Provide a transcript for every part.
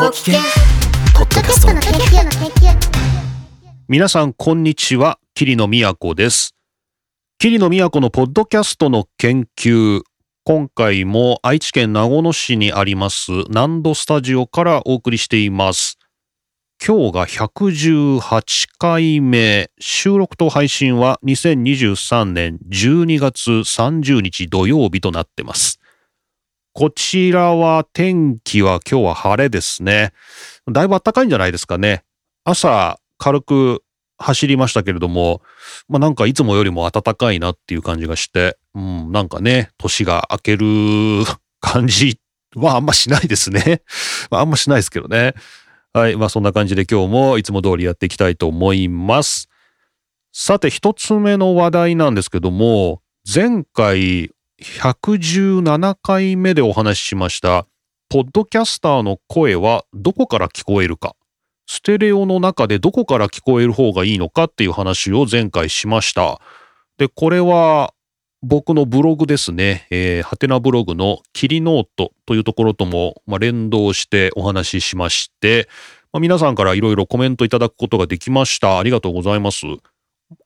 ご機嫌ポッドキャストの研究の研究皆さん、こんにちは。桐野都です。桐野都のポッドキャストの研究。今回も愛知県名古屋市にあります南度スタジオからお送りしています。今日が118回目。収録と配信は2023年12月30日土曜日となってます。こちらは天気は今日は晴れですね。だいぶ暖かいんじゃないですかね。朝軽く走りましたけれども、まあなんかいつもよりも暖かいなっていう感じがして、うん、なんかね、年が明ける感じはあんましないですね。ああんましないですけどね。はい。まあそんな感じで今日もいつも通りやっていきたいと思います。さて一つ目の話題なんですけども、前回117回目でお話ししました、ポッドキャスターの声はどこから聞こえるか。ステレオの中でどこから聞こえる方がいいのかっていう話を前回しました。で、これは僕のブログですね。えー、ハテナブログのキリノートというところとも、まあ、連動してお話ししまして、まあ、皆さんからいろいろコメントいただくことができました。ありがとうございます。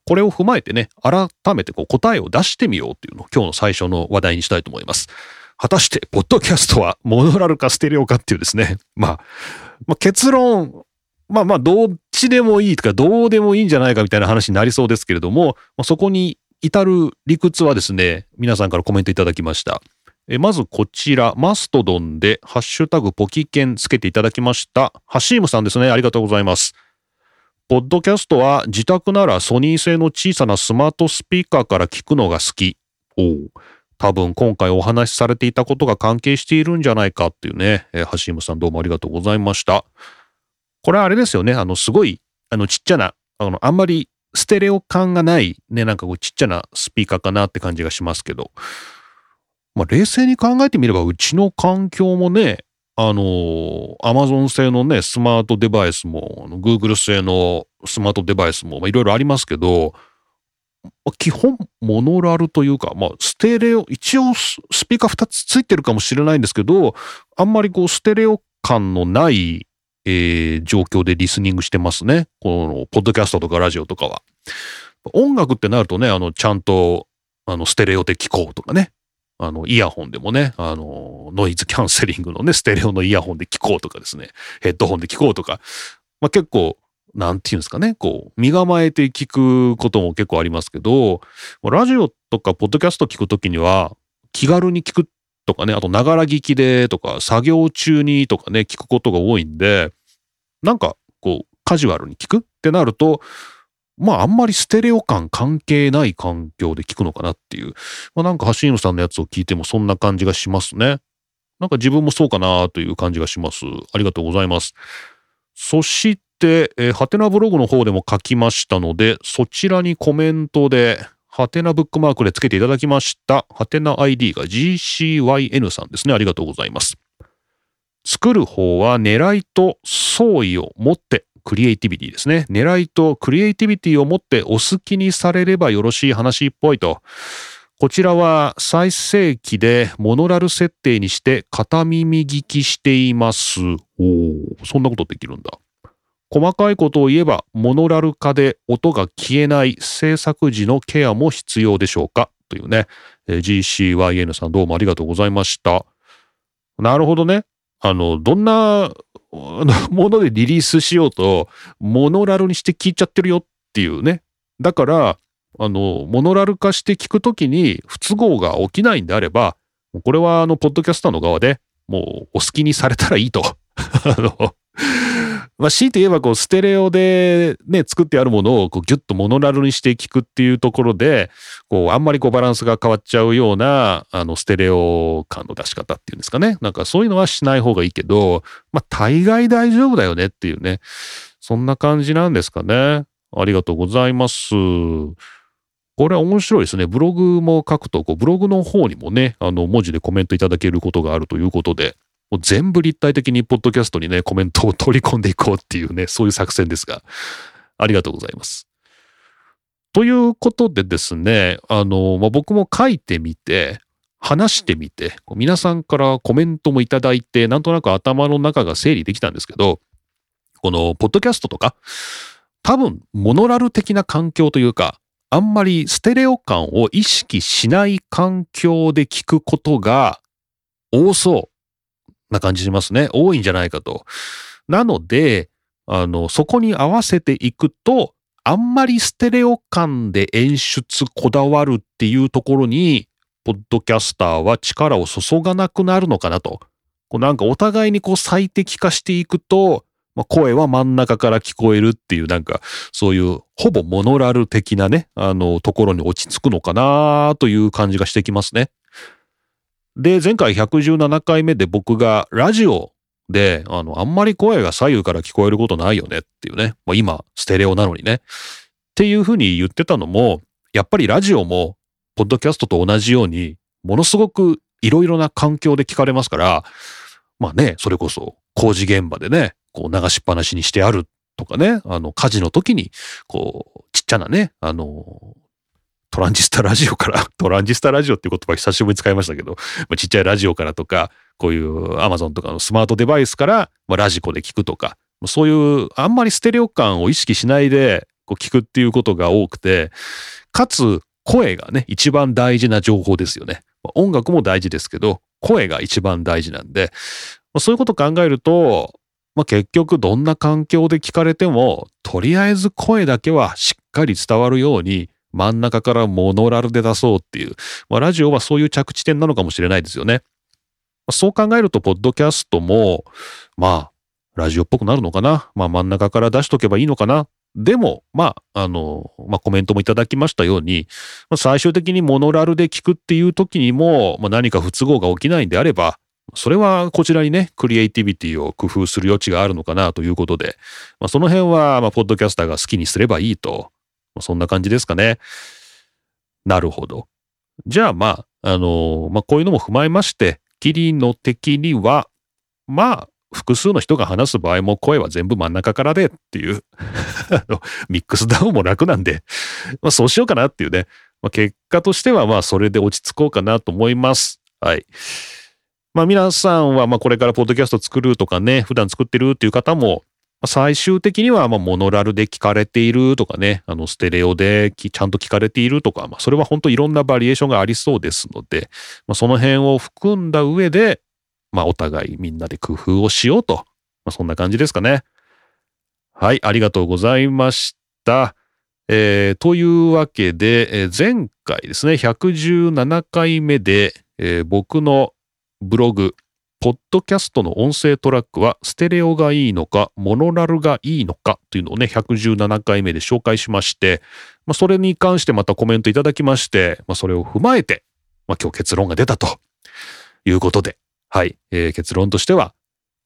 これを踏まえてね、改めてこう答えを出してみようっていうのを今日の最初の話題にしたいと思います。果たして、ポッドキャストはモノラルかステレオかっていうですね。まあ、まあ、結論、まあまあ、どっちでもいいとか、どうでもいいんじゃないかみたいな話になりそうですけれども、まあ、そこに至る理屈はですね、皆さんからコメントいただきました。えまずこちら、マストドンで、ハッシュタグポキケンつけていただきました。ハシームさんですね。ありがとうございます。ポッドキャストは自宅ならソニー製の小さなスマートスピーカーから聞くのが好き。おう多分今回お話しされていたことが関係しているんじゃないかっていうね、えーハシームさんどうもありがとうございました。これあれですよね、あの、すごい、あの、ちっちゃな、あの、あんまりステレオ感がない、ね、なんかこうちっちゃなスピーカーかなって感じがしますけど、まあ、冷静に考えてみれば、うちの環境もね、あの、アマゾン製のね、スマートデバイスも、あの Google 製のスマートデバイスも、いろいろありますけど、基本、モノラルというか、まあ、ステレオ、一応ススピーカー2つついてるかもしれないんですけど、あんまりこう、ステレオ感のない、えー状況でリスニングしてますね。この、ポッドキャストとかラジオとかは。音楽ってなるとね、あの、ちゃんと、あの、ステレオで聴こうとかね。あの、イヤホンでもね、あの、ノイズキャンセリングのね、ステレオのイヤホンで聴こうとかですね、ヘッドホンで聴こうとか、まあ結構、なんていうんですかね、こう、身構えて聞くことも結構ありますけど、ラジオとかポッドキャスト聞くときには、気軽に聞くとかね、あと、ながら聞きでとか、作業中にとかね、聞くことが多いんで、なんか、こう、カジュアルに聞くってなると、まあ、あんまりステレオ感関係ない環境で聞くのかなっていう。まあ、なんか、橋野さんのやつを聞いてもそんな感じがしますね。なんか自分もそうかなという感じがします。ありがとうございます。そして、えー、ハテナブログの方でも書きましたので、そちらにコメントで、ハテナブックマークでつけていただきました。ハテナ ID が GCYN さんですね。ありがとうございます。作る方は狙いと創意を持って、クリエイティビティですね。狙いとクリエイティビティを持ってお好きにされればよろしい話っぽいと。こちらは再生機でモノラル設定にして片耳聞きしています。おお、そんなことできるんだ。細かいことを言えば、モノラル化で音が消えない制作時のケアも必要でしょうかというね、え GCYN さんどうもありがとうございました。なるほどね。あの、どんな ものでリリースしようと、モノラルにして聞いちゃってるよっていうね。だから、あの、モノラル化して聞くときに不都合が起きないんであれば、これはあの、ポッドキャスターの側でもうお好きにされたらいいと。あの、まあ、強いて言えば、こう、ステレオでね、作ってあるものを、こう、ギュッとモノラルにして聞くっていうところで、こう、あんまりこう、バランスが変わっちゃうような、あの、ステレオ感の出し方っていうんですかね。なんかそういうのはしない方がいいけど、まあ、大概大丈夫だよねっていうね。そんな感じなんですかね。ありがとうございます。これは面白いですね。ブログも書くと、こうブログの方にもね、あの、文字でコメントいただけることがあるということで、もう全部立体的にポッドキャストにね、コメントを取り込んでいこうっていうね、そういう作戦ですが、ありがとうございます。ということでですね、あの、まあ、僕も書いてみて、話してみて、皆さんからコメントもいただいて、なんとなく頭の中が整理できたんですけど、このポッドキャストとか、多分モノラル的な環境というか、あんまりステレオ感を意識しない環境で聞くことが多そうな感じしますね。多いんじゃないかと。なので、あの、そこに合わせていくと、あんまりステレオ感で演出こだわるっていうところに、ポッドキャスターは力を注がなくなるのかなと。こうなんかお互いにこう最適化していくと、まあ、声は真ん中から聞こえるっていうなんかそういうほぼモノラル的なね、あのところに落ち着くのかなという感じがしてきますね。で、前回117回目で僕がラジオで、あの、あんまり声が左右から聞こえることないよねっていうね。まあ、今、ステレオなのにね。っていうふうに言ってたのも、やっぱりラジオも、ポッドキャストと同じように、ものすごくいろいろな環境で聞かれますから、まあね、それこそ工事現場でね、こう流しっぱなしにしてあるとかね、あの火事の時に、こう、ちっちゃなね、あの、トランジスタラジオから、トランジスタラジオっていう言葉久しぶりに使いましたけど、まちっちゃいラジオからとか、こういうアマゾンとかのスマートデバイスから、まあ、ラジコで聞くとか、そういうあんまりステレオ感を意識しないでこう聞くっていうことが多くて、かつ声がね、一番大事な情報ですよね。ま音楽も大事ですけど、声が一番大事なんで、まあ、そういうことを考えると、まあ、結局どんな環境で聞かれても、とりあえず声だけはしっかり伝わるように、真ん中からモノラルで出そうっていう、まあ、ラジオはそういう着地点なのかもしれないですよね。そう考えると、ポッドキャストも、まあ、ラジオっぽくなるのかな。まあ、真ん中から出しとけばいいのかな。でも、まあ、あの、まあ、コメントもいただきましたように、まあ、最終的にモノラルで聞くっていう時にも、まあ、何か不都合が起きないんであれば、それはこちらにね、クリエイティビティを工夫する余地があるのかなということで、まあ、その辺は、まあ、ポッドキャスターが好きにすればいいと、そんな感じですかね。なるほど。じゃあ、まあ、あの、まあ、こういうのも踏まえまして、キリの的には、まあ、複数の人が話す場合も声は全部真ん中からでっていう ミックスダウンも楽なんで、まあそうしようかなっていうね。まあ、結果としてはまあそれで落ち着こうかなと思います。はい。まあ皆さんはまあこれからポッドキャスト作るとかね、普段作ってるっていう方も、最終的にはまあモノラルで聞かれているとかね、あのステレオでちゃんと聞かれているとか、まあそれは本当いろんなバリエーションがありそうですので、まあ、その辺を含んだ上で、まあお互いみんなで工夫をしようと、まあそんな感じですかね。はい、ありがとうございました。えー、というわけで、えー、前回ですね、117回目で、えー、僕のブログ、ポッドキャストの音声トラックはステレオがいいのか、モノラルがいいのかというのをね、117回目で紹介しまして、まあ、それに関してまたコメントいただきまして、まあ、それを踏まえて、まあ、今日結論が出たということで、はい、えー、結論としては、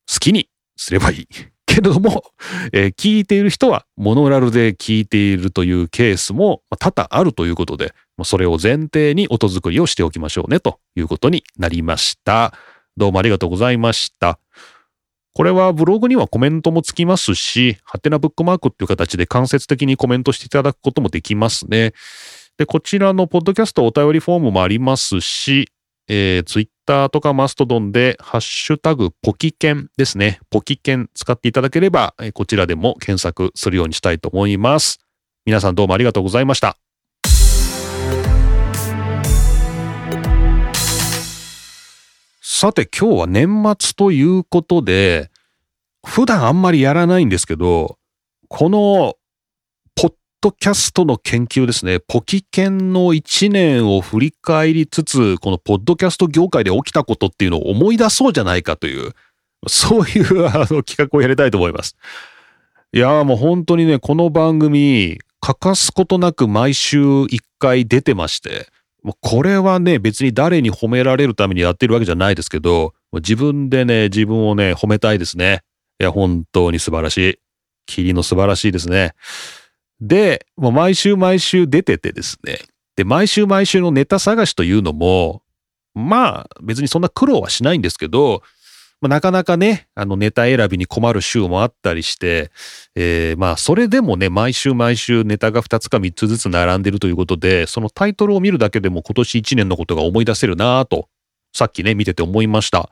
好きにすればいい。けれども、えー、聞いている人はモノラルで聞いているというケースも多々あるということで、それを前提に音作りをしておきましょうねということになりました。どうもありがとうございました。これはブログにはコメントもつきますし、ハテナブックマークっていう形で間接的にコメントしていただくこともできますね。で、こちらのポッドキャストお便りフォームもありますし、えー、ツイッターとかマストドンで、ハッシュタグポキケンですね。ポキケン使っていただければ、こちらでも検索するようにしたいと思います。皆さんどうもありがとうございました。さて今日は年末ということで、普段あんまりやらないんですけど、この、ポッドキャストの研究ですね、ポキケンの1年を振り返りつつ、このポッドキャスト業界で起きたことっていうのを思い出そうじゃないかという、そういうあの企画をやりたいと思います。いやもう本当にね、この番組、欠かすことなく毎週1回出てまして、これはね、別に誰に褒められるためにやってるわけじゃないですけど、自分でね、自分をね、褒めたいですね。いや、本当に素晴らしい。霧の素晴らしいですね。で、もう毎週毎週出ててですね。で、毎週毎週のネタ探しというのも、まあ、別にそんな苦労はしないんですけど、まあ、なかなかね、あのネタ選びに困る週もあったりして、えー、まあそれでもね、毎週毎週ネタが2つか3つずつ並んでるということで、そのタイトルを見るだけでも今年1年のことが思い出せるなぁと、さっきね、見てて思いました。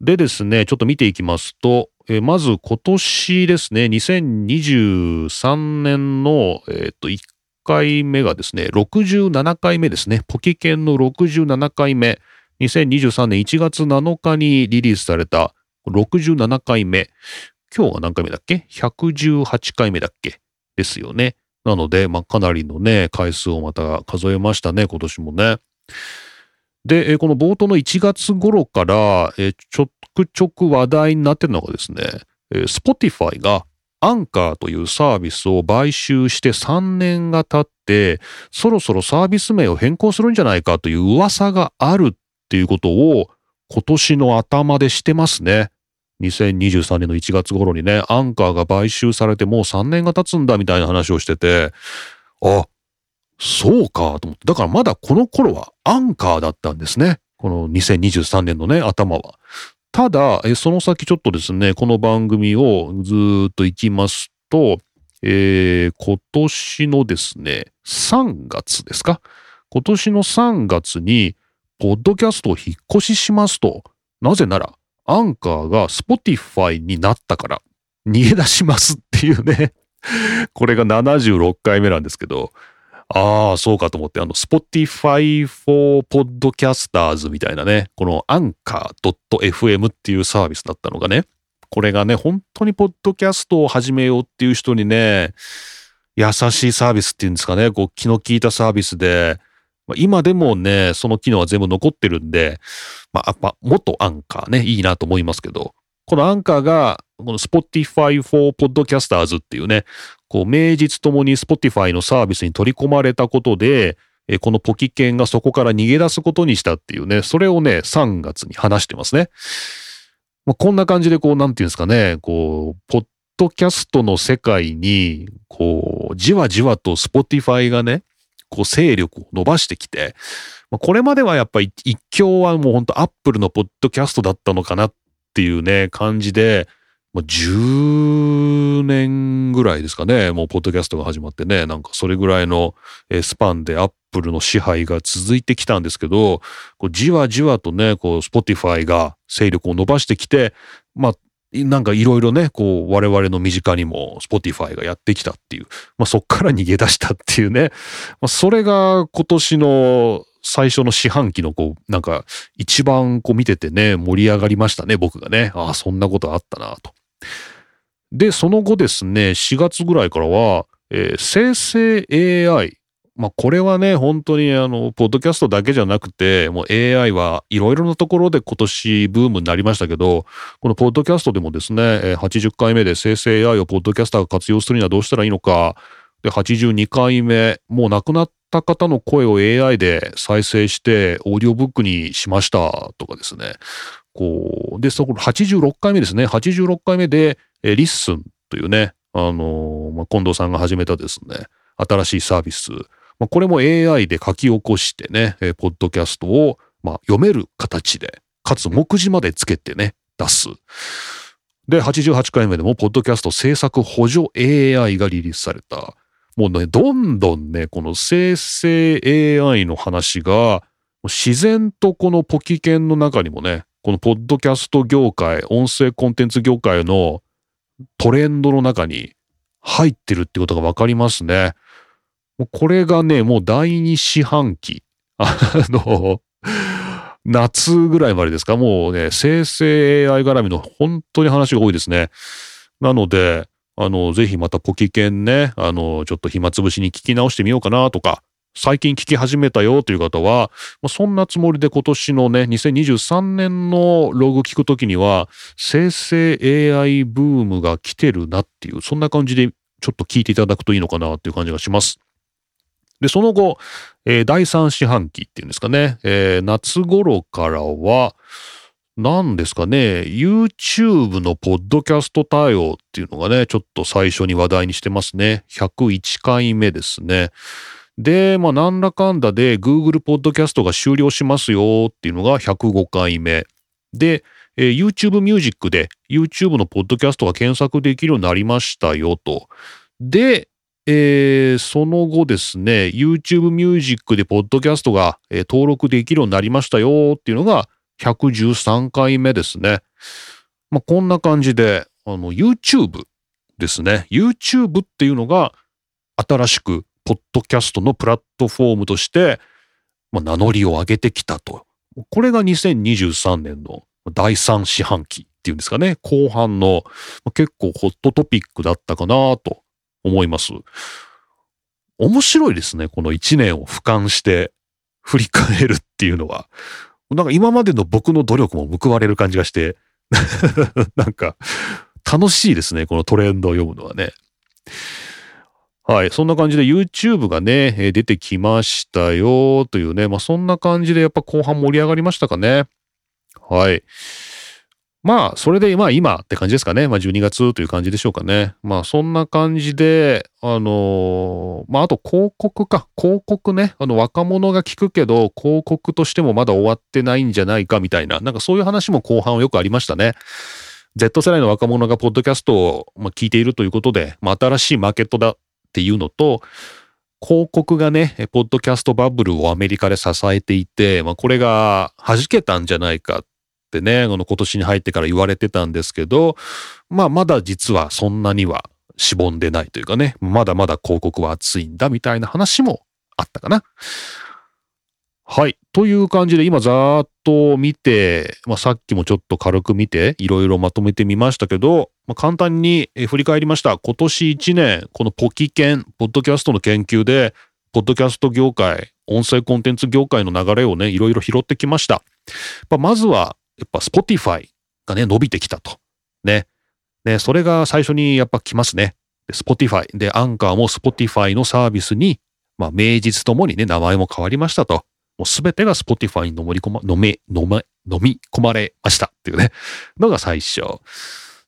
でですね、ちょっと見ていきますと、えー、まず今年ですね、2023年の、えー、と1回目がですね、67回目ですね、ポキケンの67回目。2023年1月7日にリリースされた67回目。今日は何回目だっけ ?118 回目だっけ？ですよね。なので、まあ、かなりのね、回数をまた数えましたね、今年もね。で、この冒頭の1月頃から、ちょくちょく話題になってるのがですね、Spotify がアンカーというサービスを買収して3年が経って、そろそろサービス名を変更するんじゃないかという噂があるっていうことを今年の頭でしてますね。2023年の1月頃にね、アンカーが買収されてもう3年が経つんだみたいな話をしてて、あ、そうかと思って。だからまだこの頃はアンカーだったんですね。この2023年のね、頭は。ただ、その先ちょっとですね、この番組をずっと行きますと、えー、今年のですね、3月ですか？今年の3月に、ポッドキャストを引っ越ししますと、なぜなら、アンカーが Spotify になったから、逃げ出しますっていうね。これが76回目なんですけど、ああ、そうかと思って、あの、Spotify for Podcasters みたいなね、この Anchor.fm っていうサービスだったのがね、これがね、本当にポッドキャストを始めようっていう人にね、優しいサービスっていうんですかね、こう気の利いたサービスで、まあ、今でもね、その機能は全部残ってるんで、まあ、やっぱ元アンカーね、いいなと思いますけど、このアンカーが、この Spotify for Podcasters っていうね、こう、名実ともに Spotify のサービスに取り込まれたことで、えこのポキケンがそこから逃げ出すことにしたっていうね、それをね、3月に話してますね。まあ、こんな感じでこう、なんていうんですかね、こう、ポッドキャストの世界に、こう、じわじわと Spotify がね、こう勢力を伸ばしてきて、まあ、これまではやっぱり一強はもうほんとアップルのポッドキャストだったのかなっていうね、感じで、まあ、10年ぐらいですかね、もうポッドキャストが始まってね、なんかそれぐらいのスパンでアップルの支配が続いてきたんですけど、じわじわとね、こう、 Spotify が勢力を伸ばしてきて、まあ、なんかいろいろね、こう、我々の身近にも Spotify がやってきたっていう、まあそっから逃げ出したっていうね、まあそれが今年の最初の四半期のこう、なんか一番こう見ててね、盛り上がりましたね、僕がね。ああ、そんなことあったなと。で、その後ですね、4月ぐらいからは、えー、生成 AI まあこれはね、本当にあの、ポッドキャストだけじゃなくて、もう AI はいろいろなところで今年ブームになりましたけど、このポッドキャストでもですね、80回目で生成 AI をポッドキャスターが活用するにはどうしたらいいのか、で、82回目、もう亡くなった方の声を AI で再生してオーディオブックにしましたとかですね。こう、で、そこ86回目ですね。86回目で、え LISTEN というね、あのまあ、近藤さんが始めたですね、新しいサービス。まあ、これも AI で書き起こしてね、えー、ポッドキャストを、まあ、読める形で、かつ目次までつけてね、出す。で、88回目でも、ポッドキャスト制作補助 AI がリリースされた。もうね、どんどんね、この生成 AI の話が、自然とこのポキケンの中にもね、このポッドキャスト業界、音声コンテンツ業界のトレンドの中に入ってるってことがわかりますね。もうこれがね、もう第二四半期。あの、夏ぐらいまでですか？もうね、生成 AI 絡みの本当に話が多いですね。なので、あの、ぜひまたポキケンね、あの、ちょっと暇つぶしに聞き直してみようかなとか、最近聞き始めたよという方は、そんなつもりで今年のね、2023年のログ聞くときには、生成 AI ブームが来てるなっていう、そんな感じでちょっと聞いていただくといいのかなっていう感じがします。で、その後、えー、第三四半期っていうんですかね、えー、夏頃からは、何ですかね、YouTube のポッドキャスト対応っていうのがね、ちょっと最初に話題にしてますね。101回目ですね。で、まあ、なんだかんだで Google ポッドキャストが終了しますよっていうのが105回目。で、えー YouTube Music で YouTube のポッドキャストが検索できるようになりましたよと。で、えーその後ですね、YouTube Music でポッドキャストが、えー登録できるようになりましたよっていうのが113回目ですね。まあ、こんな感じで、YouTube ですね。YouTube っていうのが新しくポッドキャストのプラットフォームとして、まあ、名乗りを上げてきたと。これが2023年の第3四半期っていうんですかね。後半のまあ結構ホットトピックだったかなと思います。面白いですね。この1年を俯瞰して振り返るっていうのは。なんか今までの僕の努力も報われる感じがして、なんか楽しいですね。このトレンドを読むのはね。はい。そんな感じで YouTube がね、出てきましたよというね。まあそんな感じでやっぱ後半盛り上がりましたかね。はい。まあ、それで、まあ今って感じですかね。まあ12月という感じでしょうかね。まあそんな感じで、あのーまああと広告か。広告ね。あの若者が聞くけど、広告としてもまだ終わってないんじゃないかみたいな。なんかそういう話も後半はよくありましたね。Z 世代の若者がポッドキャストを聞いているということで、まあ新しいマーケットだっていうのと、広告がね、ポッドキャストバブルをアメリカで支えていて、まあこれが弾けたんじゃないかてね、この今年に入ってから言われてたんですけど、まあまだ実はそんなにはしぼんでないというかね、まだまだ広告は熱いんだみたいな話もあったかな。はい。という感じで今ざーっと見て、まあさっきもちょっと軽く見て、いろいろまとめてみましたけど、まあ、簡単にえ振り返りました。今年1年、このポキケン、ポッドキャストの研究で、ポッドキャスト業界、音声コンテンツ業界の流れをね、いろいろ拾ってきました。まあまずは、やっぱ Spotify がね、伸びてきたと。ね。ね、それが最初にやっぱ来ますね。で Spotify。で、アンカーも Spotify のサービスに、まあ、名実ともにね、名前も変わりましたと。もうすべてが Spotify に飲み込ま、飲め、飲め、飲み込まれましたっていうね、のが最初。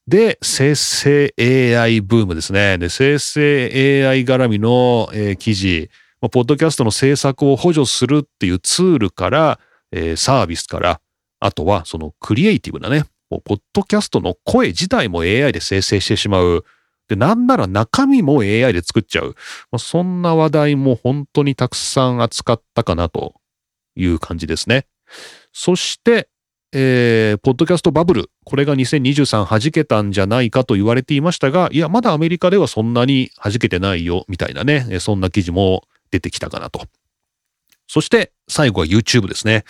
で、生成 AI ブームですね。で、生成 AI 絡みの、えー記事、まあポッドキャストの制作を補助するっていうツールから、えーサービスから、あとはそのクリエイティブなね、もうポッドキャストの声自体も AI で生成してしまう。で、なんなら中身も AI で作っちゃう。まあ、そんな話題も本当にたくさん扱ったかなという感じですね。そして、えー、ポッドキャストバブル。これが2023弾けたんじゃないかと言われていましたが、いや、まだアメリカではそんなに弾けてないよ、みたいなね、そんな記事も出てきたかなと。そして、最後は YouTube ですね。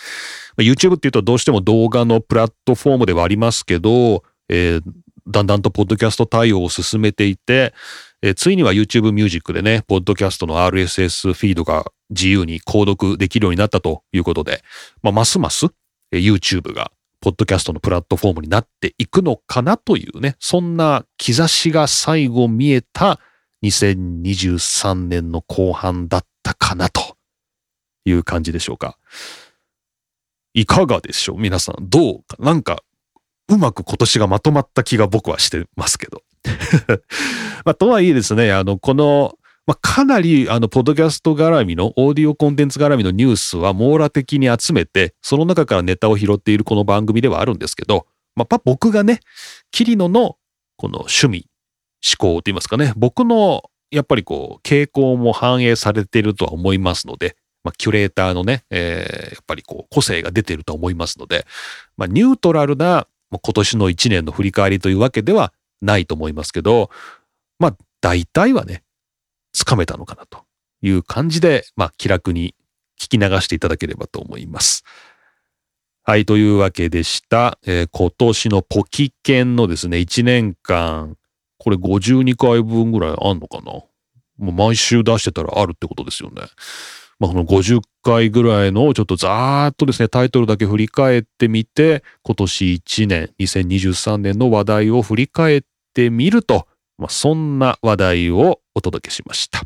YouTube っていうとどうしても動画のプラットフォームではありますけど、えーだんだんとポッドキャスト対応を進めていて、えーついには YouTube Music でね、ポッドキャストの RSS フィードが自由に購読できるようになったということで、まあ、ますます YouTube がポッドキャストのプラットフォームになっていくのかなというね、そんな兆しが最後見えた2023年の後半だったかなという感じでしょうか。いかがでしょう？皆さん。どうか？なんか、うまく今年がまとまった気が僕はしてますけど。まあ、とはいえですね、あの、この、まあ、かなり、あの、ポッドキャスト絡みの、オーディオコンテンツ絡みのニュースは網羅的に集めて、その中からネタを拾っているこの番組ではあるんですけど、まあ、僕がね、キリノの、この趣味、思考といいますかね、僕の、やっぱりこう、傾向も反映されているとは思いますので、まあ、キュレーターのね、えーやっぱりこう、個性が出ていると思いますので、まあ、ニュートラルな、今年の1年の振り返りというわけではないと思いますけど、まあ、大体はね、つかめたのかなという感じで、まあ、気楽に聞き流していただければと思います。はい、というわけでした。えー今年のポキケンのですね、1年間、これ52回分ぐらいあんのかなもう毎週出してたらあるってことですよね。まあ、この50回ぐらいのちょっとざーっとですね、タイトルだけ振り返ってみて、今年1年、2023年の話題を振り返ってみると、まあ、そんな話題をお届けしました。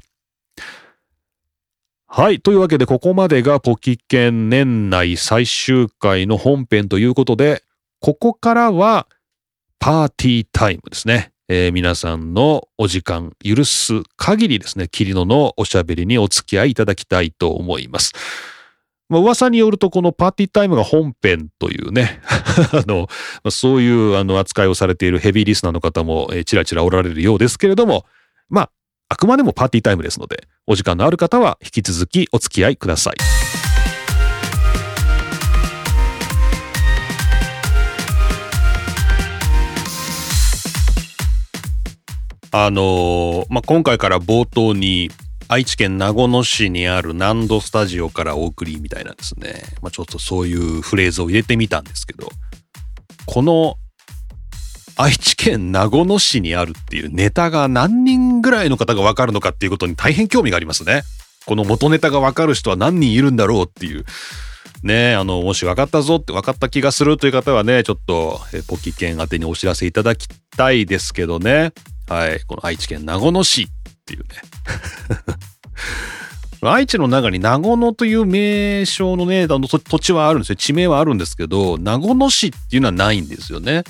はい。というわけで、ここまでがポキケン年内最終回の本編ということで、ここからはパーティータイムですね。えー皆さんのお時間許す限りですね、キリノのおしゃべりにお付き合いいただきたいと思います。まあ、噂によるとこのパーティータイムが本編というね あの、そういうあの扱いをされているヘビーリスナーの方も、えー、ちらちらおられるようですけれども、まあ、あくまでもパーティータイムですので、お時間のある方は引き続きお付き合いください。あのー、まあ、今回から冒頭に愛知県名古屋市にある南度スタジオからお送りみたいなんですね、まあ、ちょっとそういうフレーズを入れてみたんですけど、この愛知県名古屋市にあるっていうネタが何人ぐらいの方がわかるのかっていうことに大変興味がありますね。この元ネタがわかる人は何人いるんだろうっていう。ねあの、もし分かったぞって分かった気がするという方はね、ちょっと、えポキ券宛てにお知らせいただきたいですけどね。はい。この愛知県名古屋市っていうね。愛知の中に名古屋という名称のね、の土地はあるんですよ。地名はあるんですけど、名古屋市っていうのはないんですよね。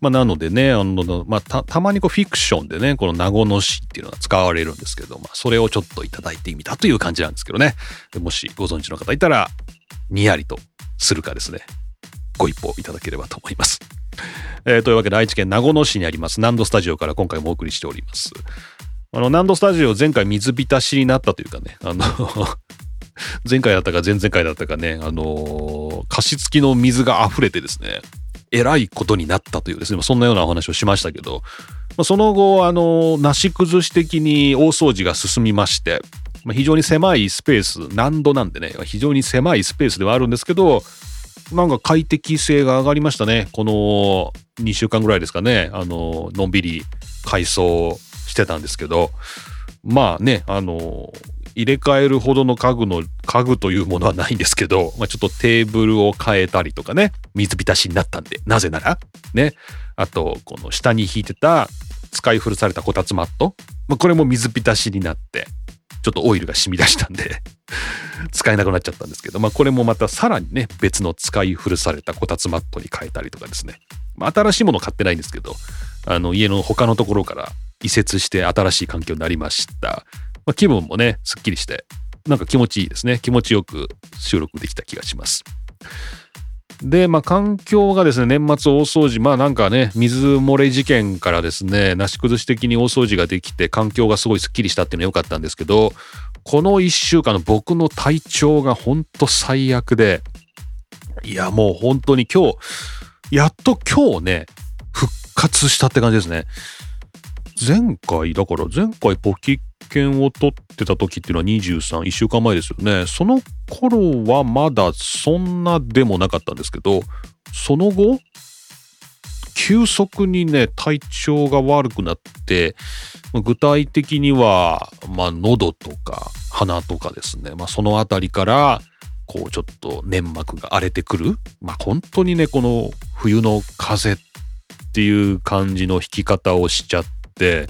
まあ、なのでね、あの、まあ、た、たまにこうフィクションでね、この名護の詩っていうのが使われるんですけど、まあ、それをちょっといただいてみたという感じなんですけどね。もしご存知の方いたら、にやりとするかですね、ご一報いただければと思います。えー、というわけで愛知県名護市にあります南度スタジオから今回もお送りしております。あの、南度スタジオ前回水浸しになったというかね、あの 前回だったか前々回だったかね、あのー、加湿器の水が溢れてですね、えらいことになったというですね、そんなようなお話をしましたけど、その後、あの、なし崩し的に大掃除が進みまして、非常に狭いスペース、難度なんでね、非常に狭いスペースではあるんですけど、なんか快適性が上がりましたね。この2週間ぐらいですかね、あの、のんびり改装してたんですけど、まあね、あの、入れ替えるほどの家具の、家具というものはないんですけど、まあ、ちょっとテーブルを変えたりとかね、水浸しになったんで、なぜなら、ね、あと、この下に引いてた使い古されたこたつマット、まあ、これも水浸しになって、ちょっとオイルが染み出したんで 使えなくなっちゃったんですけど、まあ、これもまたさらにね、別の使い古されたこたつマットに変えたりとかですね。まあ、新しいもの買ってないんですけど、あの、家の他のところから移設して新しい環境になりました。まあ、気分もね、すっきりして、なんか気持ちいいですね。気持ちよく収録できた気がします。で、まあ、環境がですね、年末大掃除、まあなんかね、水漏れ事件からですね、なし崩し的に大掃除ができて、環境がすごいスッキリしたっていうのは良かったんですけど、この一週間の僕の体調がほんと最悪で、いや、もう本当に今日、やっと今日ね、復活したって感じですね。前回、だから前回ポキ券を取ってた時っていうのは23、1週間前ですよね。その頃はまだそんなでもなかったんですけど、その後、急速にね、体調が悪くなって、具体的には、まあ、喉とか鼻とかですね、まあ、そのあたりから、こう、ちょっと粘膜が荒れてくる。まあ、本当にね、この冬の風っていう感じの引き方をしちゃって、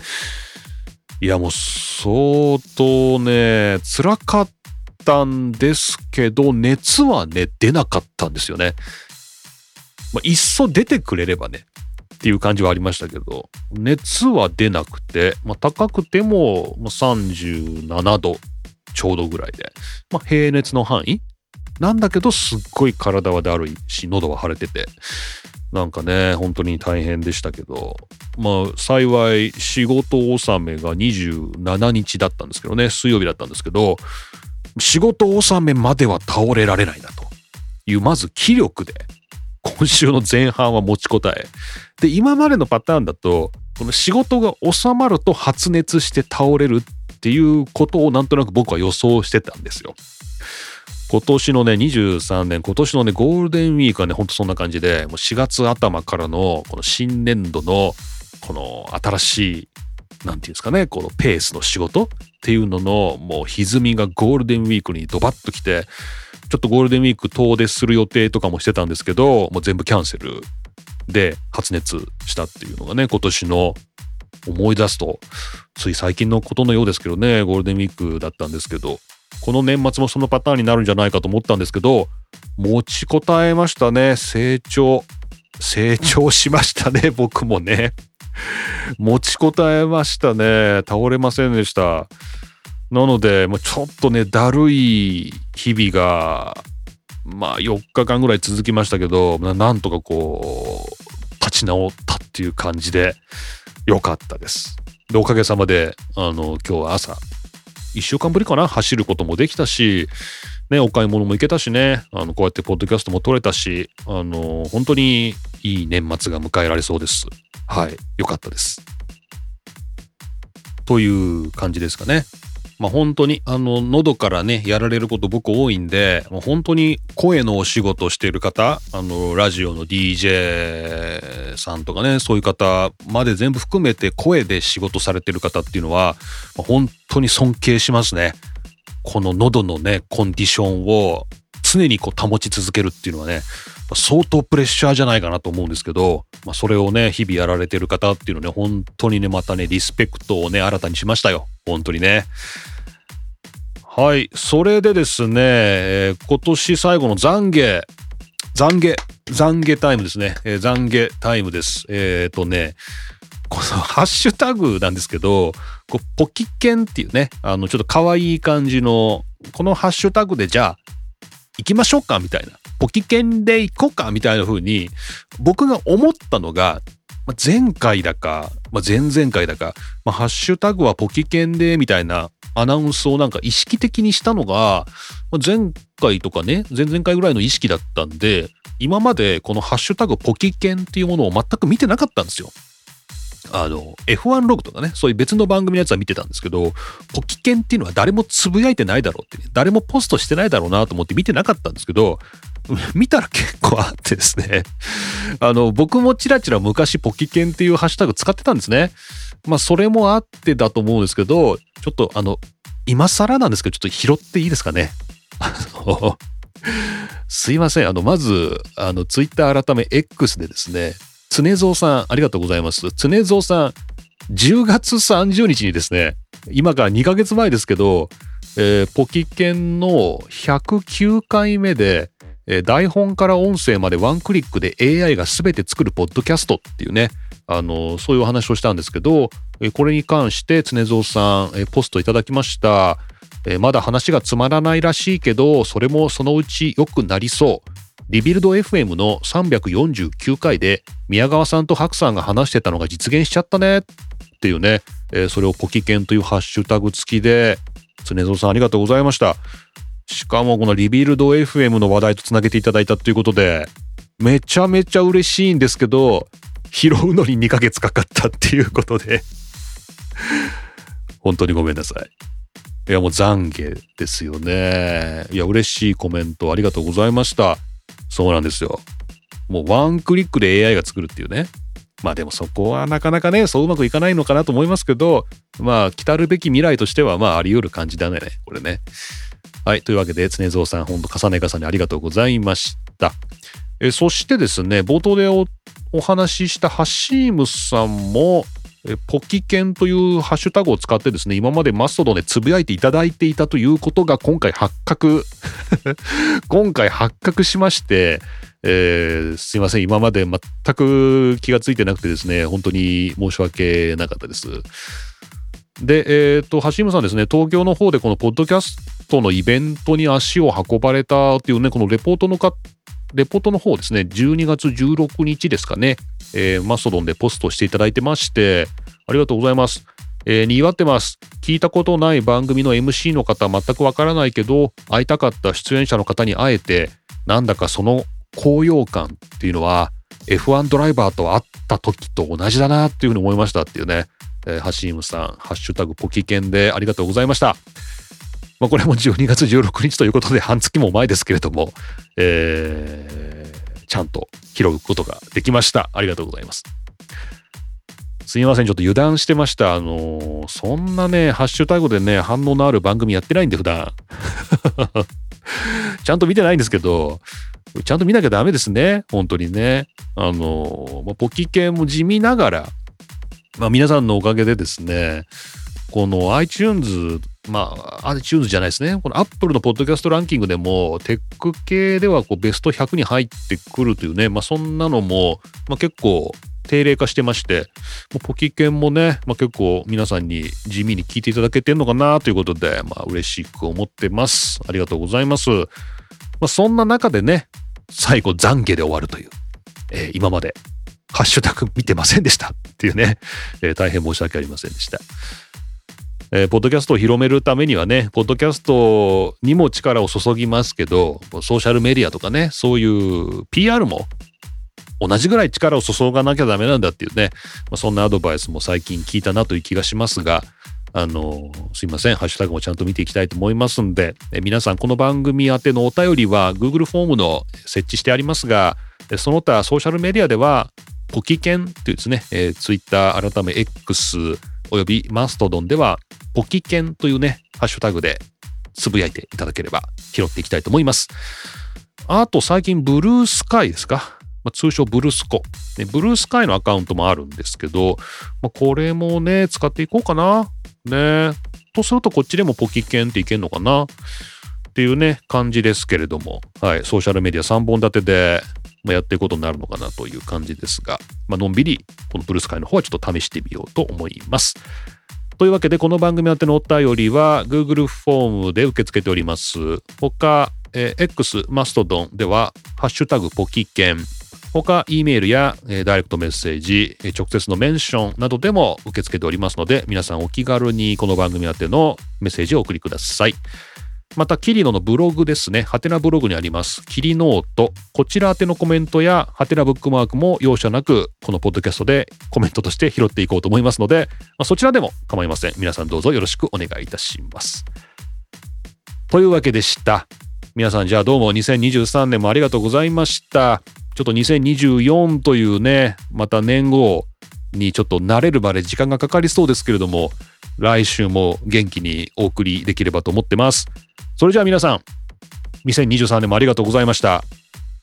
いやもう相当ね、辛かったんですけど、熱はね、出なかったんですよね。まあ、いっそ出てくれればね、っていう感じはありましたけど、熱は出なくて、まあ、高くても37度ちょうどぐらいで、まあ、平熱の範囲なんだけど、すっごい体はだるいし、喉は腫れてて、なんかね、本当に大変でしたけど、まあ幸い仕事納めが27日だったんですけどね、水曜日だったんですけど、仕事納めまでは倒れられないなという、まず気力で、今週の前半は持ちこたえ。で、今までのパターンだと、この仕事が収まると発熱して倒れるっていうことをなんとなく僕は予想してたんですよ。今年のね、23年、今年のね、ゴールデンウィークはね、ほんとそんな感じで、もう4月頭からの、この新年度の、この新しい、なんていうんですかね、このペースの仕事っていうのの、もう歪みがゴールデンウィークにドバッと来て、ちょっとゴールデンウィーク遠出する予定とかもしてたんですけど、もう全部キャンセルで発熱したっていうのがね、今年の思い出すと、つい最近のことのようですけどね、ゴールデンウィークだったんですけど、この年末もそのパターンになるんじゃないかと思ったんですけど、持ちこたえましたね。成長。成長しましたね、僕もね。持ちこたえましたね。倒れませんでした。なので、まあ、ちょっとね、だるい日々が、まあ4日間ぐらい続きましたけど、なんとかこう、立ち直ったっていう感じで、良かったです。で、おかげさまで、あの、今日は朝、1週間ぶりかな、走ることもできたし、ね、お買い物も行けたしね、あの、こうやってポッドキャストも撮れたし、あの、本当にいい年末が迎えられそうです。はい、良かったです。という感じですかね。まあ本当に、あの、喉からね、やられること僕多いんで、もう本当に声のお仕事してる方、あの、ラジオの DJ さんとかね、そういう方まで全部含めて声で仕事されてる方っていうのは、本当に尊敬しますね。この喉のね、コンディションを常にこう保ち続けるっていうのはね、相当プレッシャーじゃないかなと思うんですけど、まあ、それをね、日々やられてる方っていうのね、本当にね、またね、リスペクトをね、新たにしましたよ。本当にね。はい。それでですね、えー、今年最後の懺悔、懺悔、懺悔タイムですね。えー、懺悔タイムです。えっ、ー、とね、この ハッシュタグなんですけど、こうポキケンっていうね、あの、ちょっと可愛い感じの、このハッシュタグでじゃあ、行きましょうかみたいな。ポキケンで行こうかみたいな風に、僕が思ったのが、前回だか、まあ、前々回だか、まあ、ハッシュタグはポキケンでみたいなアナウンスをなんか意識的にしたのが、まあ、前回とかね、前々回ぐらいの意識だったんで、今までこのハッシュタグポキケンっていうものを全く見てなかったんですよ。あの、F1 ログとかね、そういう別の番組のやつは見てたんですけど、ポキケンっていうのは誰もつぶやいてないだろうって、ね、誰もポストしてないだろうなと思って見てなかったんですけど、見たら結構あってですね。あの、僕もチラチラ昔ポキケンっていうハッシュタグ使ってたんですね。まあ、それもあってだと思うんですけど、ちょっとあの、今更なんですけど、ちょっと拾っていいですかね。あの、すいません。あの、まず、あの、ツイッター改め X でですね、常蔵さん、ありがとうございます。常蔵さん、10月30日にですね、今から2ヶ月前ですけど、えー、ポキケンの109回目で、えー、台本から音声までワンクリックで AI が全て作るポッドキャストっていうね、あの、そういうお話をしたんですけど、えー、これに関して常蔵さん、えー、ポストいただきました。えー、まだ話がつまらないらしいけど、それもそのうち良くなりそう。リビルド FM の349回で宮川さんと白さんが話してたのが実現しちゃったねっていうね、えー、それをポキケンというハッシュタグ付きで、常蔵さんありがとうございました。しかもこのリビルド FM の話題とつなげていただいたということで、めちゃめちゃ嬉しいんですけど、拾うのに2ヶ月かかったっていうことで 本当にごめんなさい。いやもう懺悔ですよね。いや嬉しいコメントありがとうございました。そうなんですよ。もうワンクリックで AI が作るっていうね。まあでもそこはなかなかね、そううまくいかないのかなと思いますけど、まあ来たるべき未来としてはまああり得る感じだね、これね。はい。というわけで、常蔵さん、ほんと重ね重ねありがとうございました。えそしてですね、冒頭でおお話ししたハシームさんも、ポキケンというハッシュタグを使ってですね、今までマストドンでつぶやいていただいていたということが今回発覚 今回発覚しまして、えー、すいません、今まで全く気がついてなくてですね、本当に申し訳なかったです。で、えっ、と、橋本さんですね、東京の方でこのポッドキャストのイベントに足を運ばれたっていうね、このレポートのか、レポートの方ですね、12月16日ですかね、えー、マストドンでポストしていただいてまして、ありがとうございます。えー、にぎわってます。聞いたことない番組の MC の方全くわからないけど、会いたかった出演者の方に会えて、なんだかその高揚感っていうのは F1 ドライバーと会った時と同じだなっていうふうに思いましたっていうね、えー、ハシームさん、ハッシュタグポキケンでありがとうございました。まあ、これも12月16日ということで半月も前ですけれども、えー、ちゃんと拾うことができました。ありがとうございます。すみません、ちょっと油断してました。あのー、そんなね、ハッシュタグでね、反応のある番組やってないんで、普段。ちゃんと見てないんですけど、ちゃんと見なきゃダメですね。本当にね。あのー、ま、ポキ系も地味ながら、まあ、皆さんのおかげでですね、この iTunes、まあ、iTunes じゃないですね。この Apple のポッドキャストランキングでも、テック系ではこうベスト100に入ってくるというね、まあ、そんなのも、まあ、結構、定例化してまして、ポキケンもね、まあ、結構皆さんに地味に聞いていただけてんのかなということで、まあ嬉しく思ってます。ありがとうございます。まあ、そんな中でね、最後懺悔で終わるという、えー今までハッシュタグ見てませんでしたっていうね、えー大変申し訳ありませんでした。えーポッドキャストを広めるためにはね、ポッドキャストにも力を注ぎますけど、ソーシャルメディアとかね、そういう PR も同じぐらい力を注がなきゃダメなんだっていうね、まあ、そんなアドバイスも最近聞いたなという気がしますが、あのすいません、ハッシュタグもちゃんと見ていきたいと思いますんで、え皆さんこの番組宛てのお便りは Google フォームの設置してありますが、その他ソーシャルメディアでは、ポキケンというですね、えー、Twitter 改め X およびマストドンでは、ポキケンというね、ハッシュタグでつぶやいていただければ拾っていきたいと思います。あと最近ブルースカイですか、まあ、通称ブルースコ、ね。ブルースカイのアカウントもあるんですけど、まあ、これもね、使っていこうかな。ね。とするとこっちでもポキケンっていけんのかな？っていうね、感じですけれども、はい、ソーシャルメディア3本立てで、まあ、やっていくことになるのかなという感じですが、まあのんびりこのブルースカイの方はちょっと試してみようと思います。というわけで、この番組宛てのお便りは Google フォームで受け付けております。他、えー X、マストドンでは、ハッシュタグポキケン、他、E メールや、えーダイレクトメッセージ、えー直接のメンションなどでも受け付けておりますので、皆さんお気軽にこの番組宛てのメッセージをお送りください。また、キリノのブログですね。ハテナブログにあります。キリノート。こちら宛てのコメントや、ハテナブックマークも容赦なく、このポッドキャストでコメントとして拾っていこうと思いますので、まあそちらでも構いません。皆さんどうぞよろしくお願いいたします。というわけでした。皆さん、じゃあどうも2023年もありがとうございました。ちょっと2024というね、また年号にちょっと慣れるまで時間がかかりそうですけれども、来週も元気にお送りできればと思ってます。それじゃあ皆さん、2023年もありがとうございました。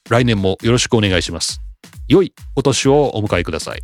来年もよろしくお願いします。良いお年をお迎えください。